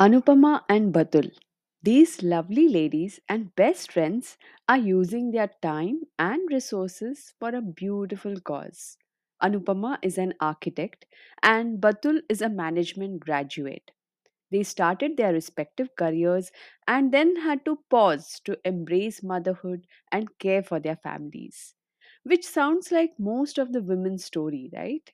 Anupama and Batul. These lovely ladies and best friends are using their time and resources for a beautiful cause. Anupama is an architect and Batul is a management graduate. They started their respective careers and then had to pause to embrace motherhood and care for their families. Which sounds like most of the women's story, right?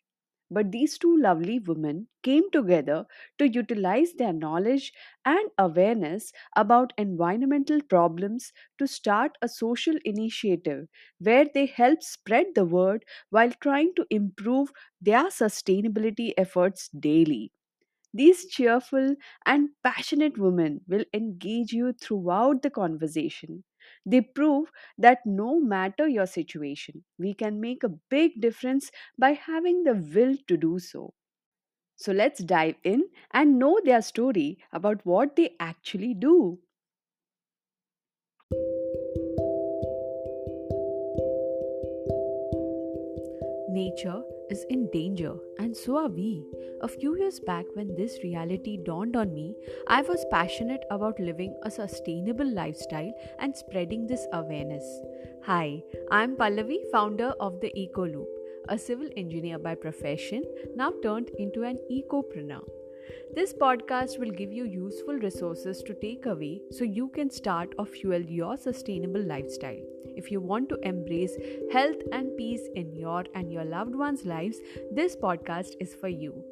But these two lovely women came together to utilize their knowledge and awareness about environmental problems to start a social initiative where they help spread the word while trying to improve their sustainability efforts daily. These cheerful and passionate women will engage you throughout the conversation. They prove that no matter your situation, we can make a big difference by having the will to do so. So let's dive in and know their story about what they actually do. Nature is in danger, and so are we. A few years back, when this reality dawned on me, I was passionate about living a sustainable lifestyle and spreading this awareness. Hi, I'm Pallavi, founder of the Eco Loop, a civil engineer by profession, now turned into an ecopreneur. This podcast will give you useful resources to take away so you can start or fuel your sustainable lifestyle. If you want to embrace health and peace in your and your loved ones' lives, this podcast is for you.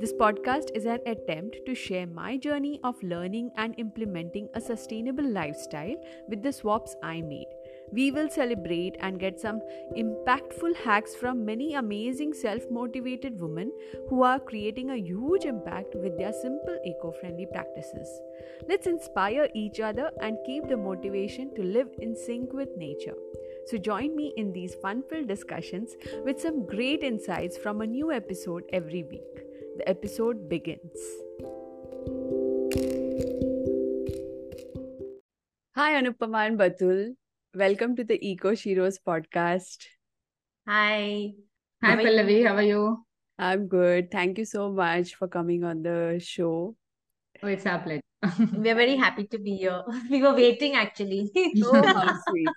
This podcast is an attempt to share my journey of learning and implementing a sustainable lifestyle with the swaps I made. We will celebrate and get some impactful hacks from many amazing self motivated women who are creating a huge impact with their simple eco friendly practices. Let's inspire each other and keep the motivation to live in sync with nature. So, join me in these fun filled discussions with some great insights from a new episode every week. The episode begins. Hi, Anupama and Batul. Welcome to the Eco Sheroes podcast. Hi. Hi, Pallavi. How are you? I'm good. Thank you so much for coming on the show. Oh, it's our pleasure. We're very happy to be here. We were waiting actually. oh, how sweet.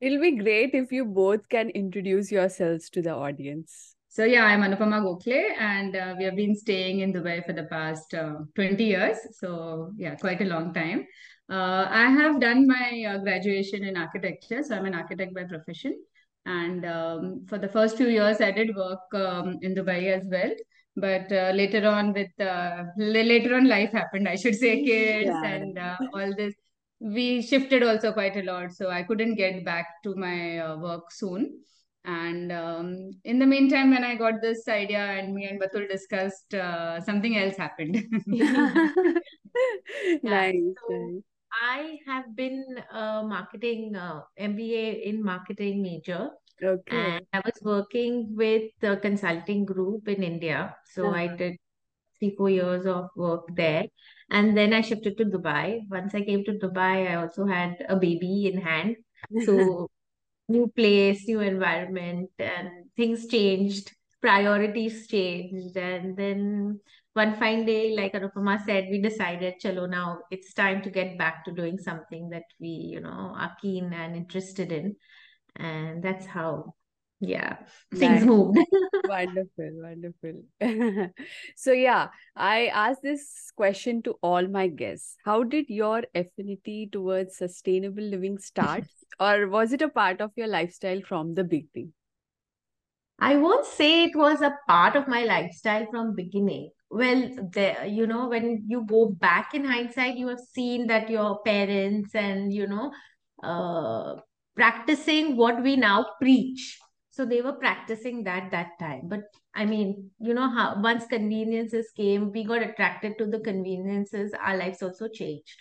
It'll be great if you both can introduce yourselves to the audience. So, yeah, I'm Anupama Gokhale, and uh, we have been staying in Dubai for the past uh, 20 years. So, yeah, quite a long time. Uh, I have done my uh, graduation in architecture. So, I'm an architect by profession. And um, for the first few years, I did work um, in Dubai as well but uh, later on with uh, later on life happened i should say kids yeah. and uh, all this we shifted also quite a lot so i couldn't get back to my uh, work soon and um, in the meantime when i got this idea and me and batul discussed uh, something else happened nice, so i have been a marketing uh, mba in marketing major Okay. And I was working with the consulting group in India. So uh-huh. I did three, four years of work there. And then I shifted to Dubai. Once I came to Dubai, I also had a baby in hand. So new place, new environment, and things changed, priorities changed. And then one fine day, like Anupama said, we decided, chalo, now it's time to get back to doing something that we, you know, are keen and interested in. And that's how yeah things nice. moved. Wonderful wonderful. So yeah i asked this question to all my guests. How did your affinity towards sustainable living start? Or was it a part of your lifestyle from the beginning i won't say it was a part of my lifestyle from beginning. Well there you know when you go back in hindsight you have seen that your parents and you know uh, practicing what we now preach. So they were practicing that that time. But i mean you know how once conveniences came we got attracted to the conveniences our lives also changed.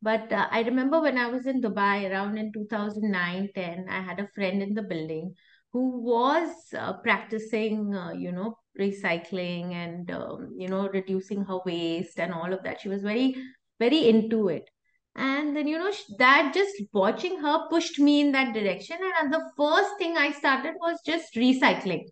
But uh, i remember when i was in dubai around in 2009 10 i had a friend in the building who was uh, practicing uh, you know recycling and um, you know reducing her waste and all of that. She was very very into it. And then you know that just watching her pushed me in that direction. And the first thing i started was just recycling.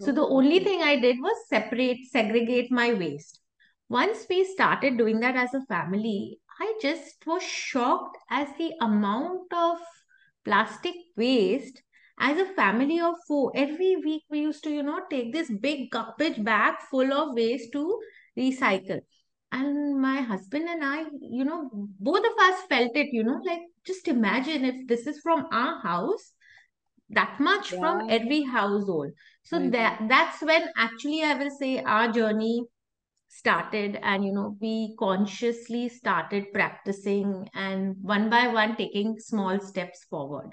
So the only thing i did was separate segregate my waste. Once we started doing that as a family, I just was shocked as the amount of plastic waste as a family of four. Every week we used to, you know, take this big garbage bag full of waste to recycle. And my husband and I, you know, both of us felt it, you know, like just imagine if this is from our house, that much Yeah. from every household. So Right. that that's when actually I will say our journey started and you know we consciously started practicing and one by one taking small steps forward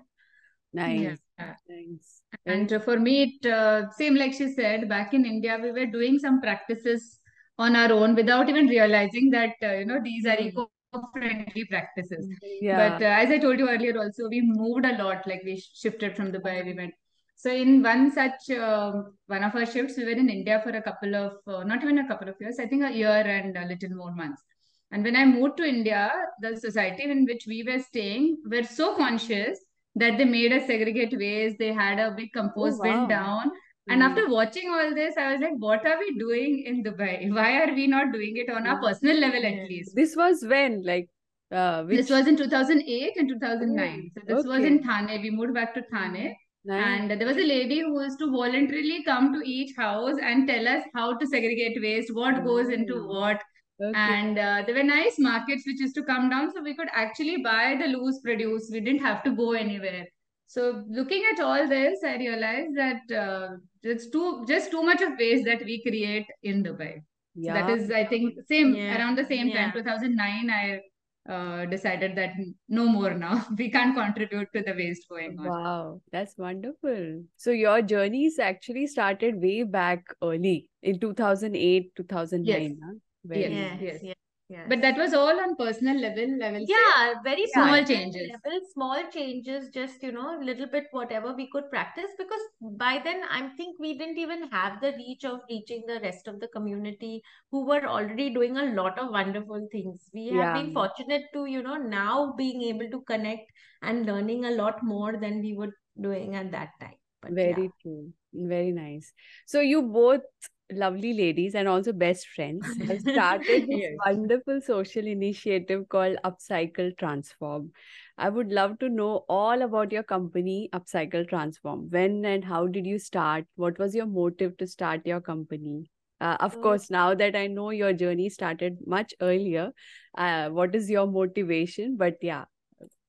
Nice. Yeah. Nice. And uh, for me, it uh, same like she said, back in India, we were doing some practices on our own without even realizing that uh, you know these are Hmm. eco-friendly practices. Yeah. But uh, as I told you earlier, also we moved a lot. Like we shifted from Dubai, we went. So in one such um one of our shifts, we were in India for a couple of uh, not even a couple of years, I think a year and a little more months. And when I moved to India, the society in which we were staying were so conscious that they made us segregate waste. They had a big compost bin wow. down. And Mm. after watching all this, I was like, what are we doing in Dubai? Why are we not doing it on our personal level at least? This was when, like, uh, This was in 2008 and 2009. So this was in Thane. We moved back to Thane. Nice. And there was a lady who used to voluntarily come to each house and tell us how to segregate waste, what goes into Oh, what. Okay. And uh, there were nice markets which used to come down, so we could actually buy the loose produce. We didn't have to go anywhere. So looking at all this, I realized that uh, it's too just too much of waste that we create in Dubai. So that Yeah. is, I think, same yeah around the same time, 2009. I uh, decided that no more now. We can't contribute to the waste going on. Wow, that's wonderful. So your journeys actually started way back early in 2008, Yes, 2009, huh? Very yes, yes yes. yes yes But that was all on personal level, I will say. yeah very Yeah. Small changes. level small changes just you know a little bit whatever we could practice because by then i think we didn't even have the reach of reaching the rest of the community who were already doing a lot of wonderful things we have Yeah. been fortunate to you know now being able to connect and learning a lot more than we were doing at that time but yeah Very true. Very nice. So you both lovely ladies and also best friends have started this Yes. wonderful social initiative called Upcycle Transform. I would love to know all about your company, Upcycle Transform. When and how did you start? What was your motive to start your company? Uh, of so course, now that I know your journey started much earlier, uh, what is your motivation? But yeah,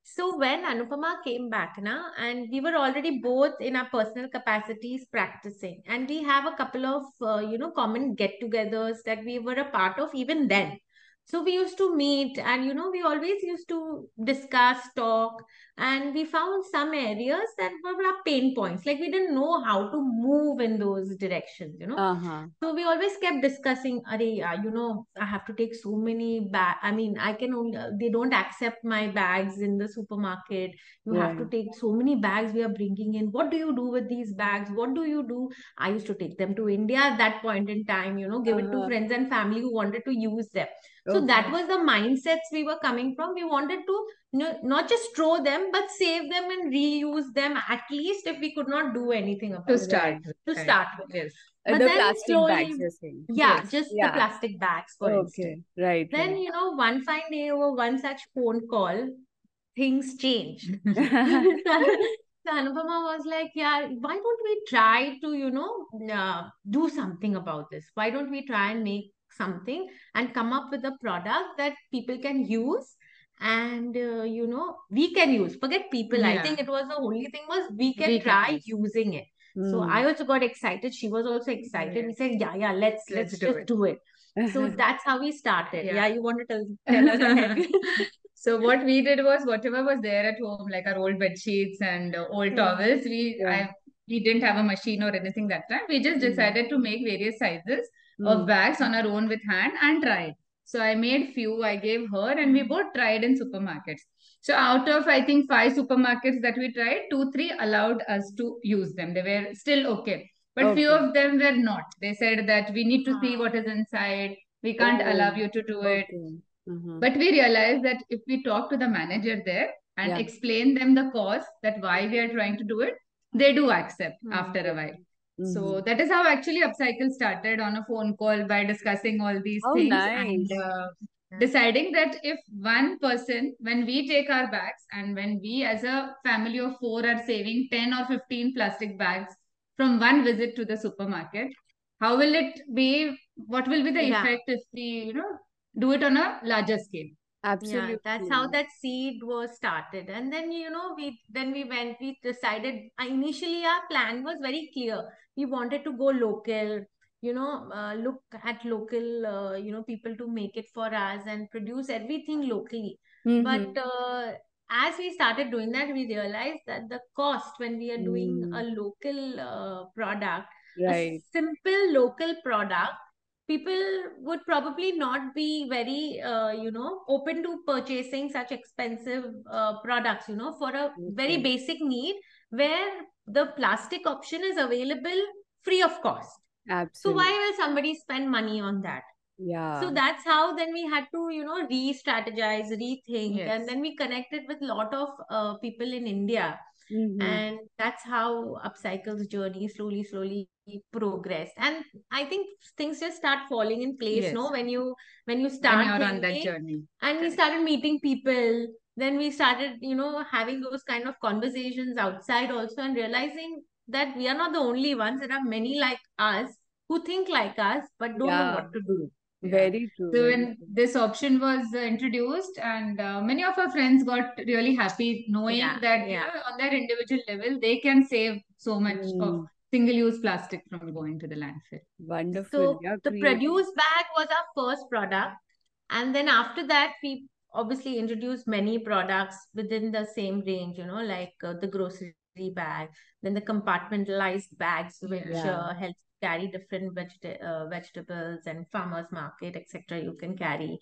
So when Anupama came back, na, and we were already both in our personal capacities practicing, and we have a couple of uh, you know common get-togethers that we were a part of even then. So we used to meet, and you know we always used to discuss, talk, and we found some areas that were our pain points. Like we didn't know how to move in those directions, you know. uh-huh. So we always kept discussing, Are, uh, you know, I have to take so many bag. I mean, I can only, uh, they don't accept my bags in the supermarket. You have to take so many bags we are bringing in. What do you do with these bags? What do you do? I used to take them to India at that point in time, you know, give it to Uh-huh. friends and family who wanted to use them. So that was the mindsets we were coming from. We wanted to know, not just throw them, but save them and reuse them at least if we could not do anything To about it start with. to Right. start with. Yes. But the then plastic slowly, bags, you're saying. yeah, Yes. just the plastic bags, for instance. Right, Then, right. you know, one fine day over one such phone call, things changed. So Anupama was like, yeah, why don't we try to, you know, uh, do something about this? Why don't we try and make something and come up with a product that people can use and, uh, you know, we can use. Forget people. I think it was the only thing was we can We try use. using it. So Hmm. I also got excited. She was also excited. Yeah. We said, yeah, yeah, let's let's Let's do just it. do it. So that's how we started. Yeah. Yeah, you want to tell tell us. So what we did was whatever was there at home, like our old bed sheets and uh, old Hmm. towels, we Yeah. I we didn't have a machine or anything that time. We just Hmm. decided to make various sizes of Hmm. bags on our own with hand and tried. So I made few, I gave her, and we both tried in supermarkets. So out of I think five supermarkets that we tried, two, three allowed us to use them. They were still okay. But few of them were not. They said that we need to see Ah. what is inside. We can't allow Oh, you to do it. okay. Uh-huh. But we realized that if we talk to the manager there and Yeah. explain them the cause that why we are trying to do it, they do accept Hmm. after a while. So Mhm. that is how actually Upcycle started on a phone call by discussing all these Oh, things nice. and uh, deciding that if one person, when we take our bags and when we as a family of four are saving 10 or 15 plastic bags from one visit to the supermarket, how will it be? What will be the Yeah. effect if we, you know, do it on a larger scale? Absolutely. Yeah, that's how that seed was started. And then, you know, we then we went, we decided uh, initially our plan was very clear. We wanted to go local, you know, uh, look at local, uh, you know, people to make it for us and produce everything locally. Mhm. But uh, as we started doing that, we realized that the cost when we are doing a Mm, local uh, product, a right. simple local product, people would probably not be very uh, you know open to purchasing such expensive uh, products you know for a very basic need where the plastic option is available free of cost Absolutely. so why will somebody spend money on that Yeah. so that's how then we had to you know re-strategize rethink Yes. and then we connected with a lot of uh, people in india Mhm. and that's how upcycle's journey slowly slowly progressed and i think things just start falling in place Yes. no when you when you start you're on that journey. and we started meeting people then we started you know having those kind of conversations outside also and realizing that we are not the only ones there are many like us who think like us but don't know what to do Yeah. Very true. So when this option was uh, introduced, and uh, many of our friends got really happy knowing yeah that you know on their individual level they can save so much of Mm, single-use plastic from going to the landfill. wonderful. So Yeah, the produce bag was our first product. And then after that, we obviously introduced many products within the same range, you know, like uh, the grocery bag, then the compartmentalized bags, which Yeah. Yeah. uh, helps carry different vegeta- uh, vegetables and farmers market, etc. You can carry.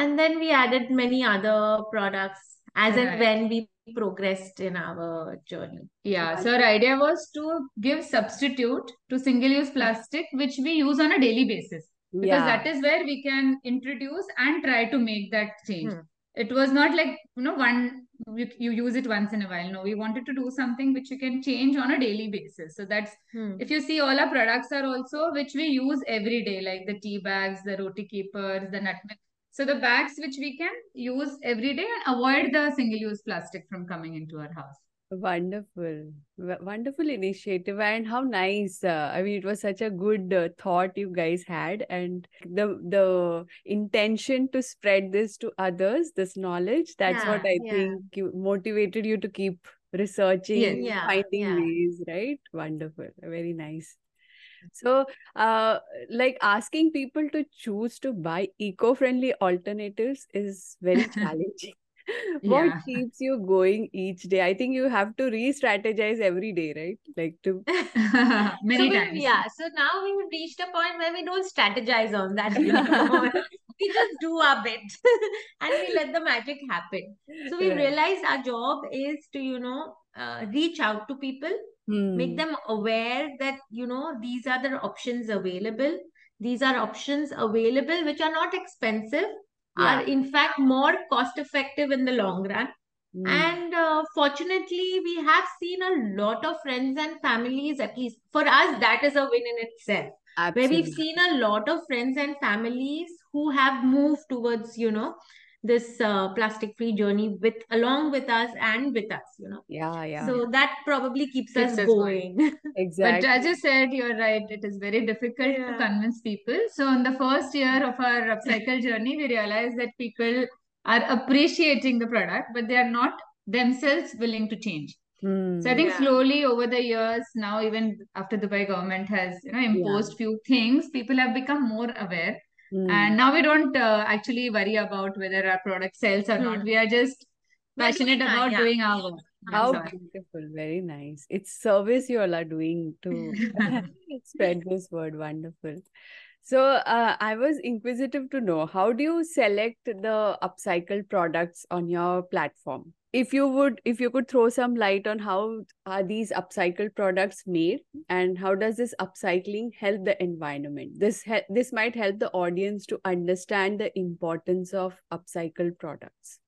And then we added many other products as and when we progressed in our journey. Yeah, so our idea was to give substitute to single-use plastic, which we use on a daily basis, because Yeah. that is where we can introduce and try to make that change. Hmm. It was not like, you know, one you, you use it once in a while. No, we wanted to do something which you can change on a daily basis. So that's Hmm. if you see all our products are also which we use every day, like the tea bags, the roti keepers, the nutmeg. So the bags which we can use every day and avoid the single-use plastic from coming into our house. Wonderful. W- wonderful initiative and how nice. Uh, I mean, it was such a good uh, thought you guys had and the the intention to spread this to others, this knowledge, that's what I yeah. think you, motivated you to keep researching, Yeah, finding yeah. ways, right? Wonderful. Very nice. So, uh, like asking people to choose to buy eco-friendly alternatives is very challenging. What Yeah. keeps you going each day? I think you have to re-strategize every day, right? Like to Many so we, times. yeah, so now we've reached a point where we don't strategize on that anymore. we just do our bit and we let the magic happen. So we Right. realized our job is to, you know, uh, reach out to people, make Hmm. them aware that, you know, these are the options available. These are options available which are not expensive, Yeah. are in fact more cost effective in the long run. Hmm. And uh, fortunately, we have seen a lot of friends and families, at least for us, that is a win in itself. Where we've seen a lot of friends and families who have moved towards, you know, this uh, plastic free journey with along with us and with us, you know. Yeah, yeah. So that probably keeps Keeps us going. going. But Exactly. as you said, you're right. It is very difficult to convince people. So in the first year of our upcycle journey, we realized that people are appreciating the product, but they are not themselves willing to change. So I Hmm. think Yeah. slowly over the years, now even after Dubai government has you know Yeah. imposed few things, people have become more aware. Hmm. And now we don't uh, actually worry about whether our product sells or not. Hmm. We are just passionate doing our- about yeah. doing our work. How That's beautiful. Very nice. It's service you all are doing to spread this word. Wonderful. So, uh, I was inquisitive to know how do you select the upcycled products on your platform? If you would, if you could throw some light on how are these upcycled products made and how does this upcycling help the environment? This he- this might help the audience to understand the importance of upcycled products.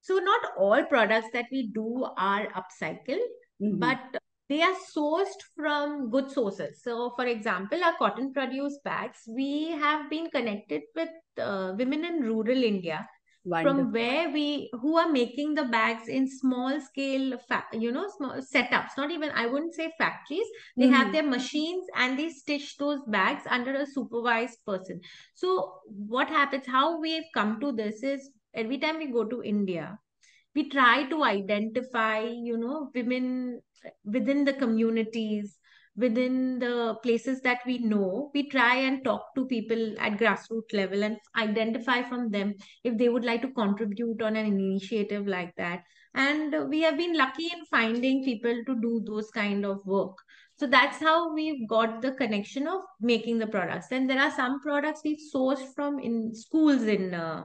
So not all products that we do are upcycled, Mhm. but they are sourced from good sources. So, for example, our cotton produce bags, we have been connected with uh, women in rural India Wonderful. from where we who are making the bags in small scale fa- you know small setups not even i wouldn't say factories they have Mhm. their machines and they stitch those bags under a supervised person so what happens how we've come to this is every time we go to india we try to identify you know women within the communities within the places that we know we try and talk to people at grassroots level and identify from them if they would like to contribute on an initiative like that and we have been lucky in finding people to do those kind of work so that's how we've got the connection of making the products then there are some products we've sourced from in schools in uh,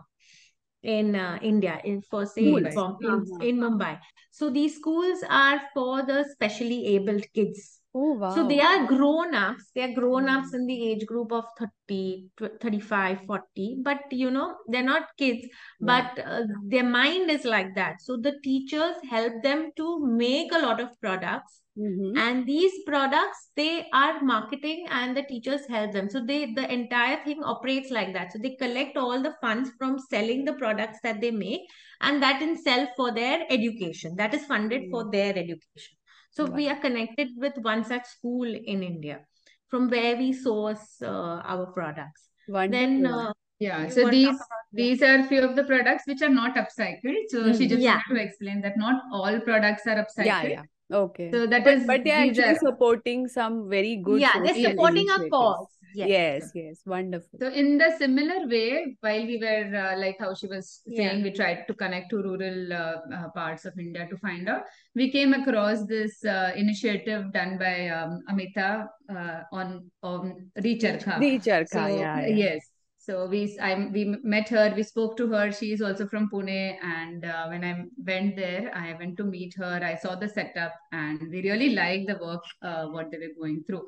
in uh, India, in for say Mumbai. In, Uh-huh. in Mumbai. So these schools are for the specially abled kids. Oh, wow. So they are grown ups. They are grown ups in the age group of 30, 35, 40. But you know, they're not kids, Yeah. but uh, their mind is like that. So the teachers help them to make a lot of products Mhm. and these products they are marketing and the teachers help them so they the entire thing operates like that so they collect all the funds from selling the products that they make and that in sell for their education that is funded for Mm. their education so we are connected with one such school in india from where we source uh, our products then uh, Yeah, so these talk about the these are few of the products which are not upcycled. So she Mhm. just yeah wanted to explain that not all products are upcycled. yeah. yeah. Okay. So that But is but they're actually are supporting some very good yeah they're supporting a cause yes Yes, yes. Wonderful. So in the similar way, while we were uh, like how she was yeah saying, we tried to connect to rural uh, uh, parts of India to find out. We came across this uh, initiative done by um, Amita uh, on on Recharkha. The So yeah, yeah. yes, so we I we met her. We spoke to her. She is also from Pune, and uh, when I went there, I went to meet her. I saw the setup, and we really liked the work uh, what they were going through.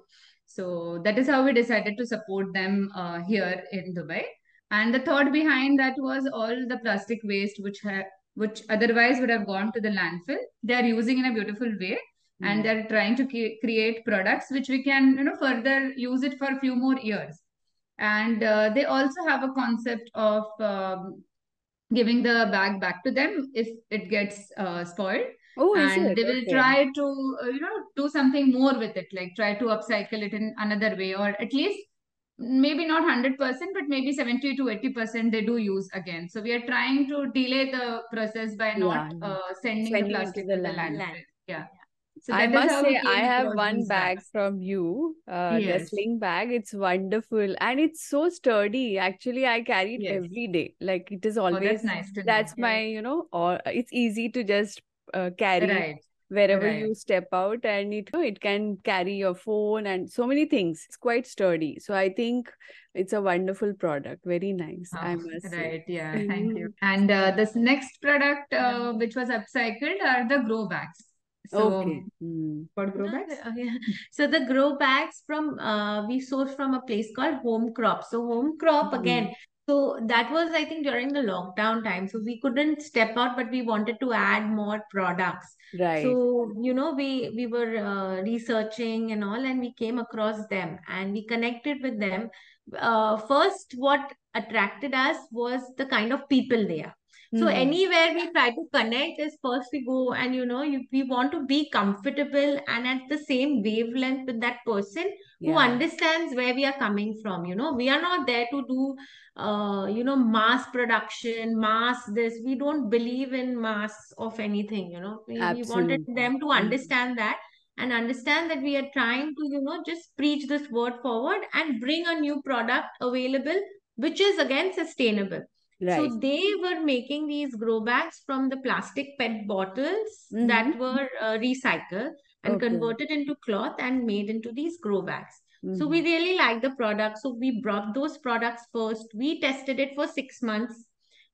So that is how we decided to support them uh, here in Dubai. And the thought behind that was all the plastic waste which ha- which otherwise would have gone to the landfill. They are using in a beautiful way, and Mm. they're trying to create products which we can you know further use it for a few more years. And uh, they also have a concept of um, giving the bag back to them if it gets uh, spoiled Oh, and they will Okay. try to uh, you know do something more with it like try to upcycle it in another way or at least maybe not 100% but maybe 70 to 80% they do use again so we are trying to delay the process by not Yeah, uh, sending the Sending to plastic to the land. land yeah so I must say, I have one bag bags from you, uh, the sling bag. It's wonderful and it's so sturdy. Actually, I carry it yes every day. Like it is oh that's always, nice to know that's yeah my, you know, or it's easy to just uh, carry right wherever right you step out and it, you know, it can carry your phone and so many things. It's quite sturdy. So I think it's a wonderful product. Very nice, I Oh, must say. right. Yeah. Thank you. And uh, this next product, uh, which was upcycled, are the grow bags. So, Okay. Mm. what grow bags? the- uh. So the grow bags from uh, we source from a place called Home Crop. So Home Crop Mm. again. So that was I think during the lockdown time. So we couldn't step out, but we wanted to add more products. Right. So you know we we were uh, researching and all, and we came across them and we connected with them. Uh, first, what attracted us was the kind of people they are. So Mhm. anywhere we try to connect is first we go and you know you, we want to be comfortable and at the same wavelength with that person who understands where we are coming from. You know, we are not there to do uh, you know, mass production, mass this. We don't believe in mass of anything, you know. We we wanted them to Mm. understand that and understand that we are trying to, you know, just preach this word forward and bring a new product available, which is again sustainable. Right. So they were making these grow bags from the plastic PET bottles Mm-hmm. that were uh, recycled and Okay. converted into cloth and made into these grow bags. So we Mm-hmm. really liked the product. So we brought those products first. We tested it for six months.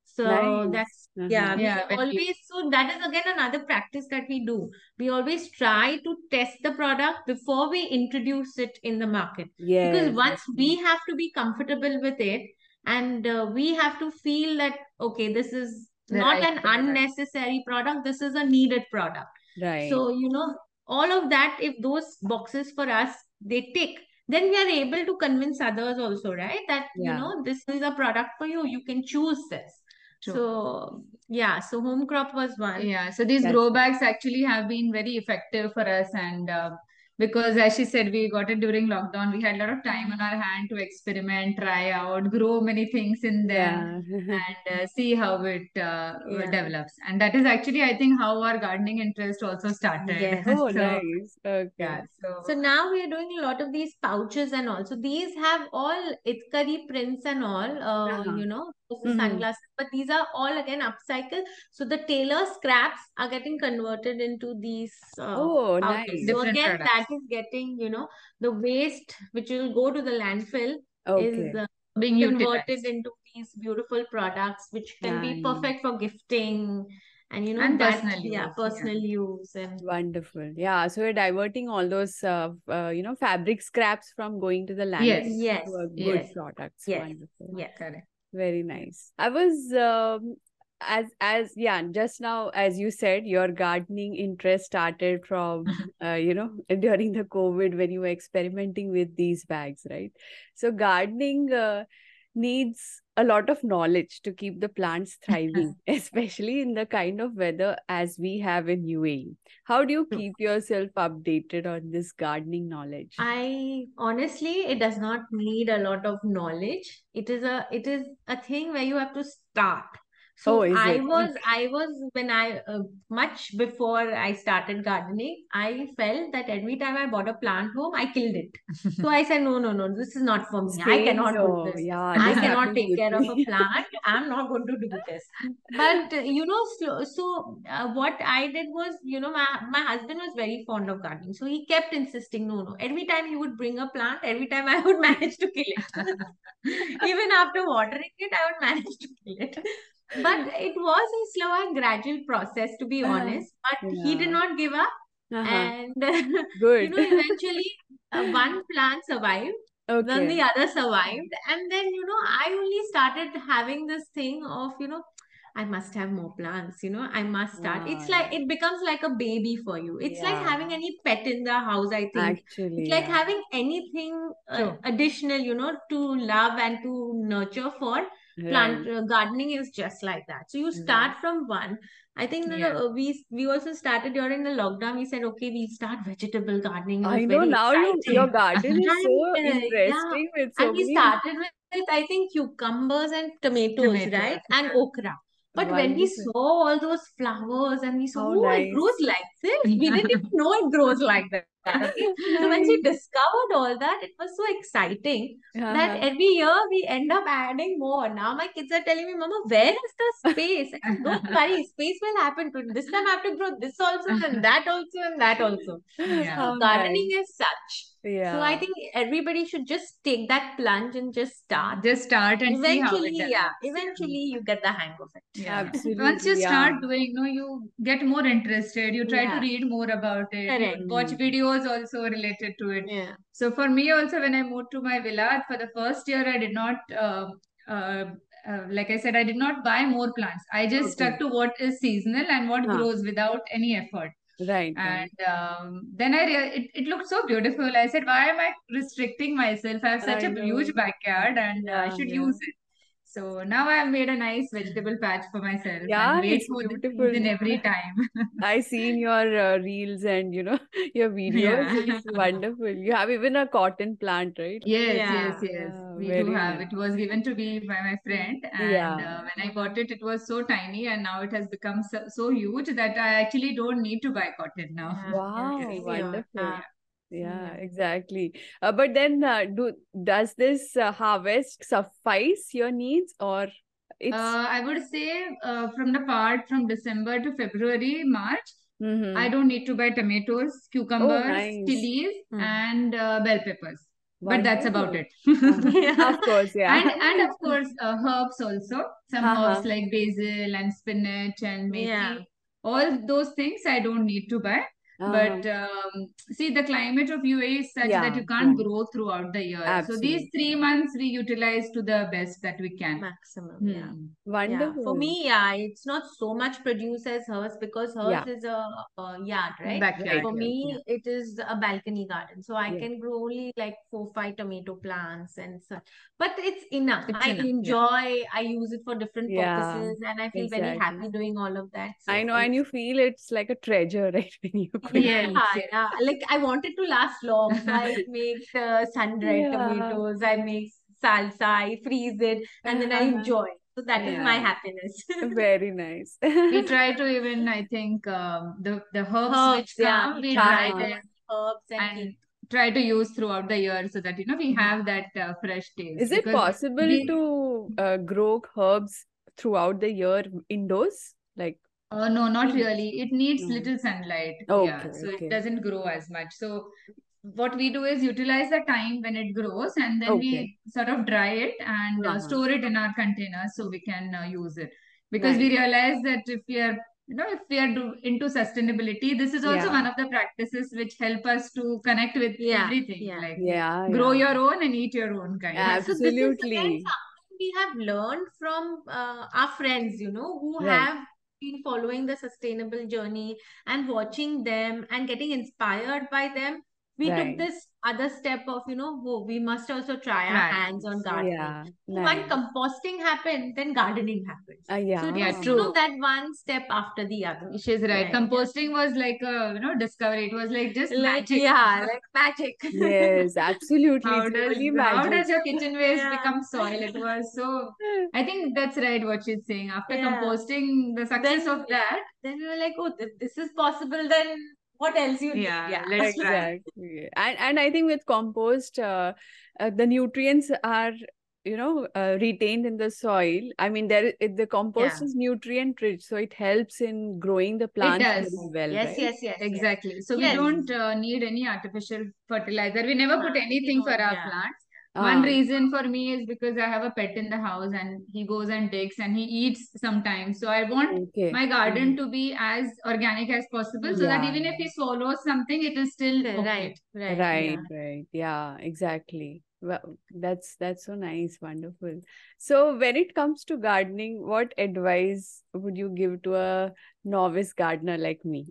So that's Nice. yeah, Uh-huh. we Yeah, we, always so that is again another practice that we do. We always try to test the product before we introduce it in the market Yeah. because once we have to be comfortable with it and uh, we have to feel that okay, this is the not right an product. unnecessary product, this is a needed product. Right. So, you know, all of that if those boxes for us they tick then we are able to convince others also right that you know this is a product for you you can choose this True. so yeah so home crop was one Yeah, so these That's grow bags actually have been very effective for us, and uh, because as she said, we got it during lockdown, we had a lot of time on our hand to experiment, try out, grow many things in there Yeah. and uh, see how it uh, Yeah. develops. And that is actually, I think, how our gardening interest also started. Yes. Oh, So, nice. Okay. yeah, So so now we are doing a lot of these pouches and all. So these have all Itkari prints and all, uh, Uh-huh. you know, those are Mhm. sunglasses. But these are all again upcycled. So the tailor scraps are getting converted into these uh, Oh, pouches. nice. So different again, products. that is getting, you know, the waste which will go to the landfill Okay. is uh, being converted utilized. into these beautiful products which can be perfect for gifting and, you know, And that, personal yeah, use, yeah. personal use and Wonderful. Yeah. So we're diverting all those, uh, uh, you know, fabric scraps from going to the Yes, landfill yes, to a good yes, products. yes, Wonderful. yes. correct. Very nice. I was um, as as yeah, just now as you said, your gardening interest started from uh, you know during the COVID when you were experimenting with these bags, right? So gardening uh, needs a lot of knowledge to keep the plants thriving, especially in the kind of weather as we have in UAE. How do you hmm. keep yourself updated on this gardening knowledge? I honestly, it does not need a lot of knowledge. It is a it is a thing where you have to start. Oh, So is I it? was I was when I uh, much before I started gardening, I felt that every time I bought a plant home, I killed it. So I said, no, no, no, this is not for me. I Same cannot do this. Yeah, I cannot take care of a plant. I'm not going to do this. But uh, you know, so, so uh, what I did was, you know, my my husband was very fond of gardening, so he kept insisting, no, no. Every time he would bring a plant, every time I would manage to kill it. Even after watering it, I would manage to kill it. But it was a slow and gradual process, to be Uh, honest. But he did not give up, Uh-huh. and you know, eventually uh, one plant survived then the other survived. And then you know i only started having this thing of you know i must have more plants you know i must start. It's like it becomes like a baby for you. It's like having any pet in the house i think. Actually, it's like yeah. having anything uh, additional you know to love and to nurture for plant uh, gardening is just like that so you start from one I think the, Yeah. uh, we we also started during the lockdown. We said, okay, we'll start vegetable gardening. I know now you your garden is so yeah, interesting with so and we many started with, with I think cucumbers and tomatoes, Tomatoes, right? And okra. But when we saw all those flowers and we saw, How oh, it grows like this. We didn't even know it grows like that. Okay. So when she discovered all that, it was so exciting that every year we end up adding more. Now my kids are telling me, Mama, where is the space? Said, Don't worry, space will happen to this time. I have to grow this also, and that also, and that also. Yeah. So gardening is such. So I think everybody should just take that plunge and just start. Just start and see how it Eventually, yeah. Eventually you get the hang of it. Yeah. Absolutely, Once you Yeah. start doing, no, you get more interested. You try to read more about it. You correct. watch videos also related to it. Yeah. So for me also, when I moved to my villa, for the first year, I did not, uh, uh, uh, like I said, I did not buy more plants. I just Okay. stuck to what is seasonal and what Huh. grows without any effort. Right. And um, then I rea- it, it looked so beautiful. I said, why am I restricting myself? I have such I a huge backyard and I should yeah. use it. So now I've made a nice vegetable patch for myself Yeah, and wait it's for beautiful. season every time. I seen your uh, reels and you know your videos. Yeah. It's wonderful. You have even a cotton plant, right? Yes, Yeah. yes, yes. Yeah, We do have. nice. It was given to me by my friend, and Yeah. uh, when I got it, it was so tiny, and now it has become so, so huge that I actually don't need to buy cotton now. Yeah, yeah, Wow, same here. wonderful. Yeah, exactly. Uh, but then, uh, do does this uh, harvest suffice your needs, or it's Uh, I would say uh, from the part from December to February, March, mm-hmm. I don't need to buy tomatoes, Oh, cucumbers, nice. chilies, Hmm. and uh, bell peppers. But that's about it. Yeah. Of course, yeah. and and of course uh, herbs also some Uh-huh. herbs like basil and spinach and methi Yeah. all those things i don't need to buy But um, see, the climate of UAE is such Yeah, that you can't yeah. grow throughout the year. So these three months we utilize to the best that we can. Maximum, Hmm. yeah. Yeah, for me, yeah, it's not so much produce as hers because hers Yeah. is a, a yard, right? Backyard. For me, Yeah. it is a balcony garden, so I Yeah. can grow only like four, five tomato plants and such. But it's enough. It's I enough, yeah. enjoy. I use it for different Yeah, purposes, and I feel very happy doing all of that. I know, and you feel it's like a treasure, right? When you cook. Yes. yeah, yeah. Like I want it to last long, I make uh, sun-dried Yeah. tomatoes. I make salsa. I freeze it, and then I enjoy. So that is my happiness. Very nice. We try to even, I think, um, the the herbs Herbs, which yeah, come, we we try try Uh-huh. them them herbs and and try to use throughout the year so that you know we have that uh, fresh taste. Is it Because possible we, to uh, grow herbs throughout the year indoors? Like, uh, no, not really. It needs Mm. little sunlight. Yeah, okay, so it doesn't grow as much. So what we do is utilize the time when it grows and then okay. we sort of dry it and uh, Uh-huh. store it in our containers so we can uh, use it because we realize that if we are you know if we are do, into sustainability this is also Yeah. one of the practices which help us to connect with Yeah, everything yeah. like Yeah, grow yeah. your own and eat your own kind Yeah, so this is again Absolutely. something we have learned from uh, our friends, you know, who Right. have been following the sustainable journey and watching them and getting inspired by them. We took this other step of, you know, oh, we must also try our Right. hands on gardening. Yeah, So when composting happened, then gardening happened. Uh, So it yeah. yeah was, you know, true that one step after the other. she's right Right. composting was like a you know discovery it was like just Like, magic yeah, like magic. Yes, absolutely. how does really how does your kitchen waste Yeah. become soil it was so i think that's right what she's saying after Yeah. composting the success Then, of that then we were like, oh, if this is possible, then what else you need? yeah Yeah. let's try Exactly. And and I think with compost, uh, uh, the nutrients are, you know, uh, retained in the soil. I mean, there i- the compost Yeah. is nutrient rich, so it helps in growing the it plants does well, Yes, right? yes, yes, yes. exactly so we don't uh, need any artificial fertilizer we never put anything for our yeah. Plants one Ah, reason for me is because I have a pet in the house and he goes and digs and he eats sometimes. So I want okay. my Mm. garden to be as organic as possible so that even if he swallows something, it is still okay. Right, right, Right, yeah. right. Yeah, exactly. Well, that's that's so nice, wonderful. So when it comes to gardening, what advice would you give to a novice gardener like me?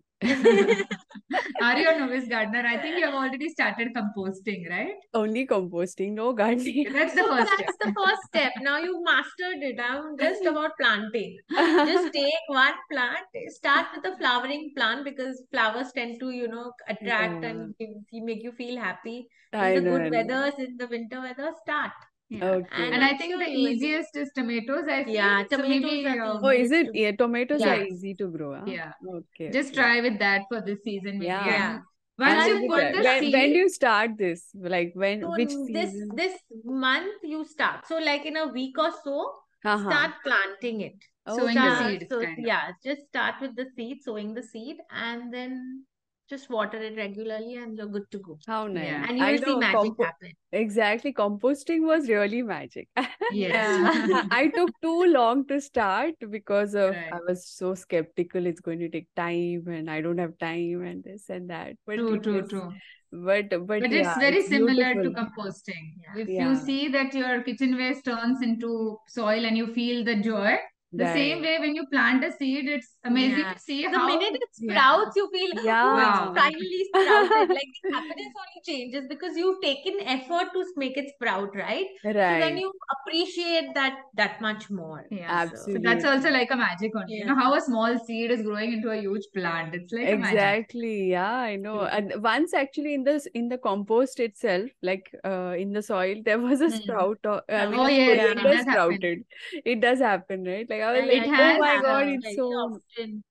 Are you a novice gardener? I think you have already started composting, right? Only composting, no gardening. That's the So first step. that's the first step. Now you've mastered it. I'm just about planting. Just take one plant, start with a flowering plant because flowers tend to, you know, attract Yeah. and make you feel happy. I In the know, good weather, know. in the winter weather, start. Yeah. Okay. And And I think the you will do. easiest is tomatoes, I feel. Yeah, So tomatoes maybe, are um, Oh, is it? Yeah, tomatoes are easy to grow, huh? yeah, Okay, just okay. try with that for this season, maybe. Yeah. Yeah. Once you put when, the when when do you start this? Like when, So which n- this this month you start. So like in a week or so, Uh-huh. start planting it. sowing the Start, seeds, so kind of. yeah, just start with the seed, sowing the seed, and then just water it regularly, and you're good to go. How nice. Yeah. And you I will see magic compo happen. exactly. Composting was really magic. Yes. Yeah. I took too long to start because of I was so skeptical it's going to take time and I don't have time and this and that. But True, true, yes, true. but but But it's very it's similar to composting. Yeah. If you see that your kitchen waste turns into soil and you feel the joy, the same way when you plant a seed, it's amazing Yeah. to see The how, minute it yeah. sprouts, you feel, oh, it's finally sprouted. Like the happiness only changes because you've taken effort to make it sprout, right? Right. So then you appreciate that that much more. Yeah. So So that's also like a magic only. You know how a small seed is growing into a huge plant. It's like a magic. Exactly. Yeah, I know. And once actually in this in the compost itself, like uh, in the soil, there was a Hmm. sprout. Or, I mean, Oh a yes, potato it Yeah. does happen. sprouted. It does happen, right? Like I was And like, It oh has. my God, Uh, it's so. often.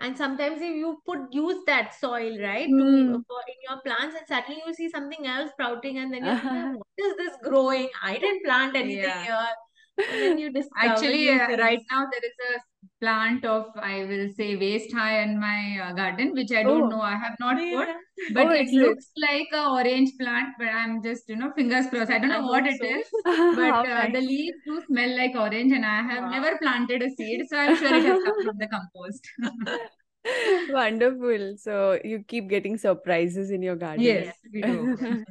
And sometimes if you put use that soil, right, to Hmm. for in your plants, and suddenly you see something else sprouting, and then you're thinking, what is this growing? I didn't plant anything yeah. here. You discover Actually, uh, right now there is a plant of, I will say, waist high in my uh, garden, which I don't Oh, know. I have not put, but oh, it looks like a orange plant. But I'm just, you know, fingers crossed. I don't I know what hope it so. is, but uh, the leaves do smell like orange, and I have Wow. never planted a seed, so I'm sure it has come from the compost. Wonderful. So you keep getting surprises in your garden. Yes, we do.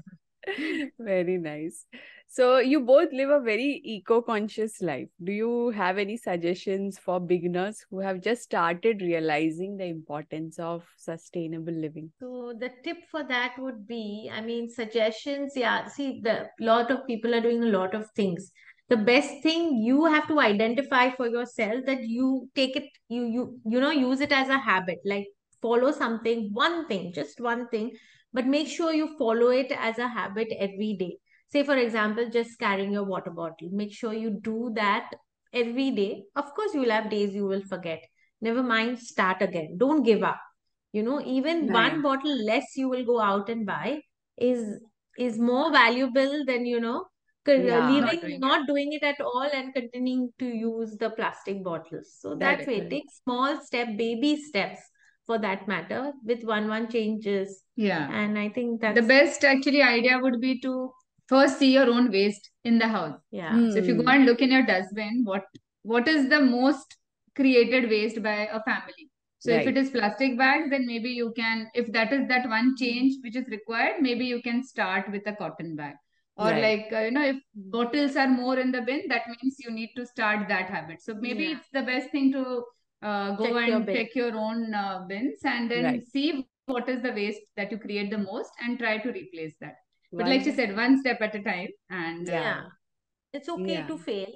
Very nice. So you both live a very eco-conscious life. Do you have any suggestions for beginners who have just started realizing the importance of sustainable living? So the tip for that would be, I mean, suggestions. Yeah, see, the lot of people are doing a lot of things. The best thing you have to identify for yourself that you take it, you you you know, use it as a habit. Like follow something, one thing, just one thing, but make sure you follow it as a habit every day say for example just carrying your water bottle. Make sure you do that every day. Of course you will have days you will forget. Never mind start again. Don't give up. You know even Right. one bottle less you will go out and buy is is more valuable than you know co- uh, Yeah. Not leaving doing not doing it at all and continuing to use the plastic bottles. So that way Correct. take small step baby steps for that matter. With one one changes. Yeah. and i think that The best actually idea would be to first see your own waste in the house. yeah So if you go and look in your dustbin, what what is the most created waste by a family? So if it is plastic bags, then maybe you can, if that is that one change which is required, maybe you can start with a cotton bag. Or Right. like, uh, you know, if bottles are more in the bin, that means you need to start that habit. So maybe Yeah. it's the best thing to uh, go Check and bin. check your own uh, bins and then Right. see what is the waste that you create the most and try to replace that. But like she said, one step at a time. And Yeah. Yeah. It's okay Yeah. to fail.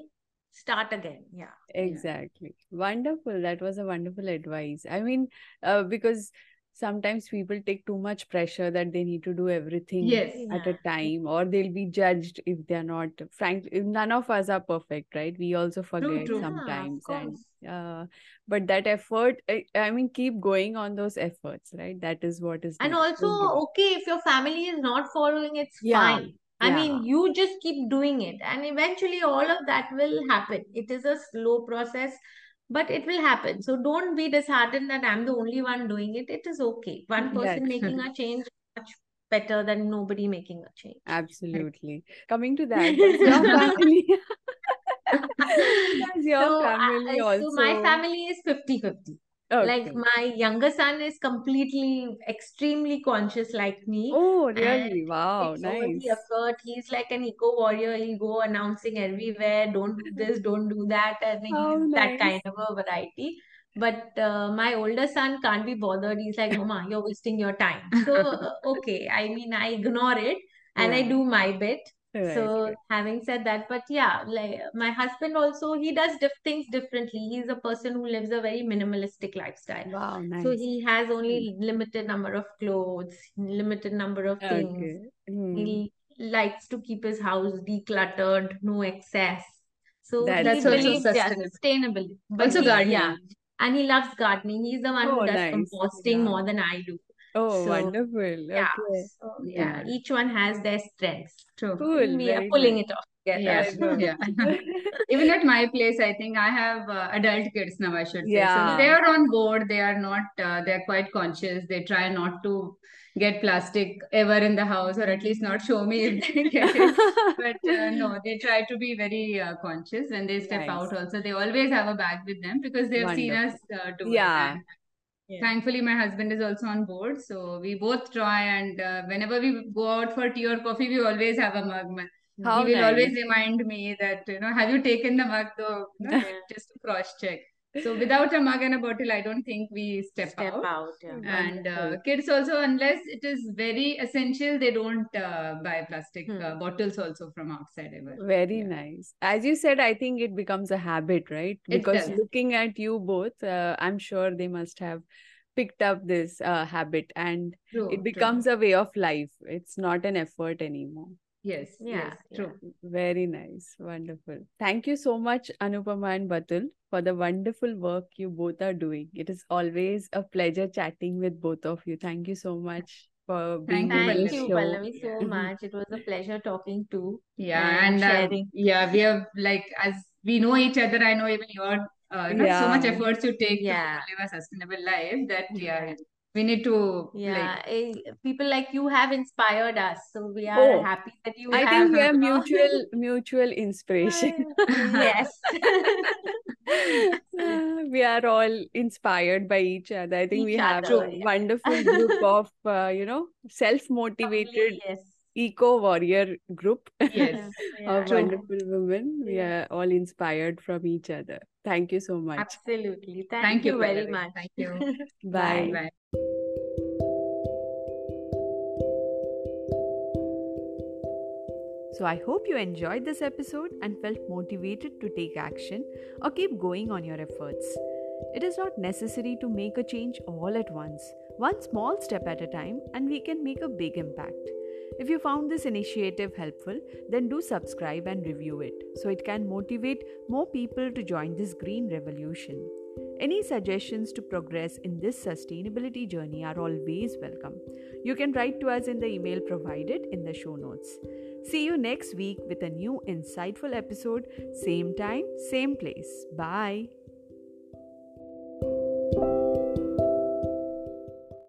Start again. Yeah. Exactly. Wonderful. That was a wonderful advice. I mean, uh, because sometimes people take too much pressure that they need to do everything yes, at a time, or they'll be judged if they're not. Frankly, none of us are perfect, right? We also forget true. Yeah, of sometimes, and uh, but that effort, I, I mean, keep going on those efforts, right? That is what is And needed. also, okay, if your family is not following, it's Yeah. fine. I Yeah. mean, you just keep doing it, and eventually all of that will happen. It is a slow process, but it will happen. So don't be disheartened that I'm the only one doing it. It is okay. One mm, person That's making a change much better than nobody making a change. absolutely. Coming to that, your family your So, uh, family I- so my family is 50-50. Like my younger son is completely extremely conscious like me. Oh, really? Wow, makes all the nice. effort. He's like an eco warrior. He'll go announcing everywhere, don't do this, don't do that, and How he's that kind of a variety. But uh, my older son can't be bothered. He's like, Mama, you're wasting your time. So, okay, I mean, I ignore it and I do my bit. Right, So, having said that, but yeah, like my husband also, he does diff things differently. He's a person who lives a very minimalistic lifestyle. Wow, So he has Hmm. only limited number of clothes, limited number of things. Okay. Hmm. He likes to keep his house decluttered, no excess. So That's he That's also believes, yeah, sustainable. sustainable. But Also he, yeah, and he loves gardening. He's the one who Oh, does nice. composting Yeah. more than I do. Oh, So wonderful. yeah, Okay. so yeah, Yeah. each one has their strengths. True. Cool. We are pulling nice. it off together. Yeah. Yeah. Even at my place, I think I have uh, adult kids now, I should say. So Yeah. they are on board. They are not, uh, they're quite conscious. They try not to get plastic ever in the house, or at least not show me if they get it. But uh, no, they try to be very uh, conscious when they step Nice. out. Also, they always have a bag with them because they have seen us Wonderful. uh, do it. Yeah. And Yeah. thankfully, my husband is also on board. So we both try. And uh, whenever we go out for tea or coffee, we always have a mug. How He will always remind me that, you know, have you taken the mug though? You know, just to cross check. So without a mug and a bottle, I don't think we step, Step out. out. Yeah. And uh, kids also, unless it is very essential, they don't uh, buy plastic Hmm. uh, bottles also from outside ever. Very Yeah. nice. As you said, I think it becomes a habit, right? Because looking at you both, uh, I'm sure they must have picked up this uh, habit and True, it true. becomes a way of life. It's not an effort anymore. Yes, Yeah, yes, yeah. true. Very nice. Wonderful. Thank you so much, Anupama and Batul, for the wonderful work you both are doing. It is always a pleasure chatting with both of you. Thank you so much for being Thank you, Pallavi. you. Pallavi, so much. It was a pleasure talking to you. Yeah, and and uh, yeah, we have like as we know each other, I know even your uh, you know, so much Yeah. efforts you take to Yeah. live a sustainable life that yeah, Yeah. We need to like Yeah, eh, people like you have inspired us, so we are Oh, happy that you I have, think we are mutual mutual inspiration. yes. Uh, we are all inspired by each other. I think we Each have other, a yeah. wonderful group of, uh, you know, self-motivated Yes. Eco warrior group Yes. Yeah, of True. wonderful women. We Yeah. are all inspired from each other. Thank you so much. Absolutely. Thank, Thank you, you very much. Thank you. Bye. Bye. So I hope you enjoyed this episode and felt motivated to take action or keep going on your efforts. It is not necessary to make a change all at once, one small step at a time, and we can make a big impact. If you found this initiative helpful, then do subscribe and review it so it can motivate more people to join this green revolution. Any suggestions to progress in this sustainability journey are always welcome. You can write to us in the email provided in the show notes. See you next week with a new insightful episode, same time, same place. Bye.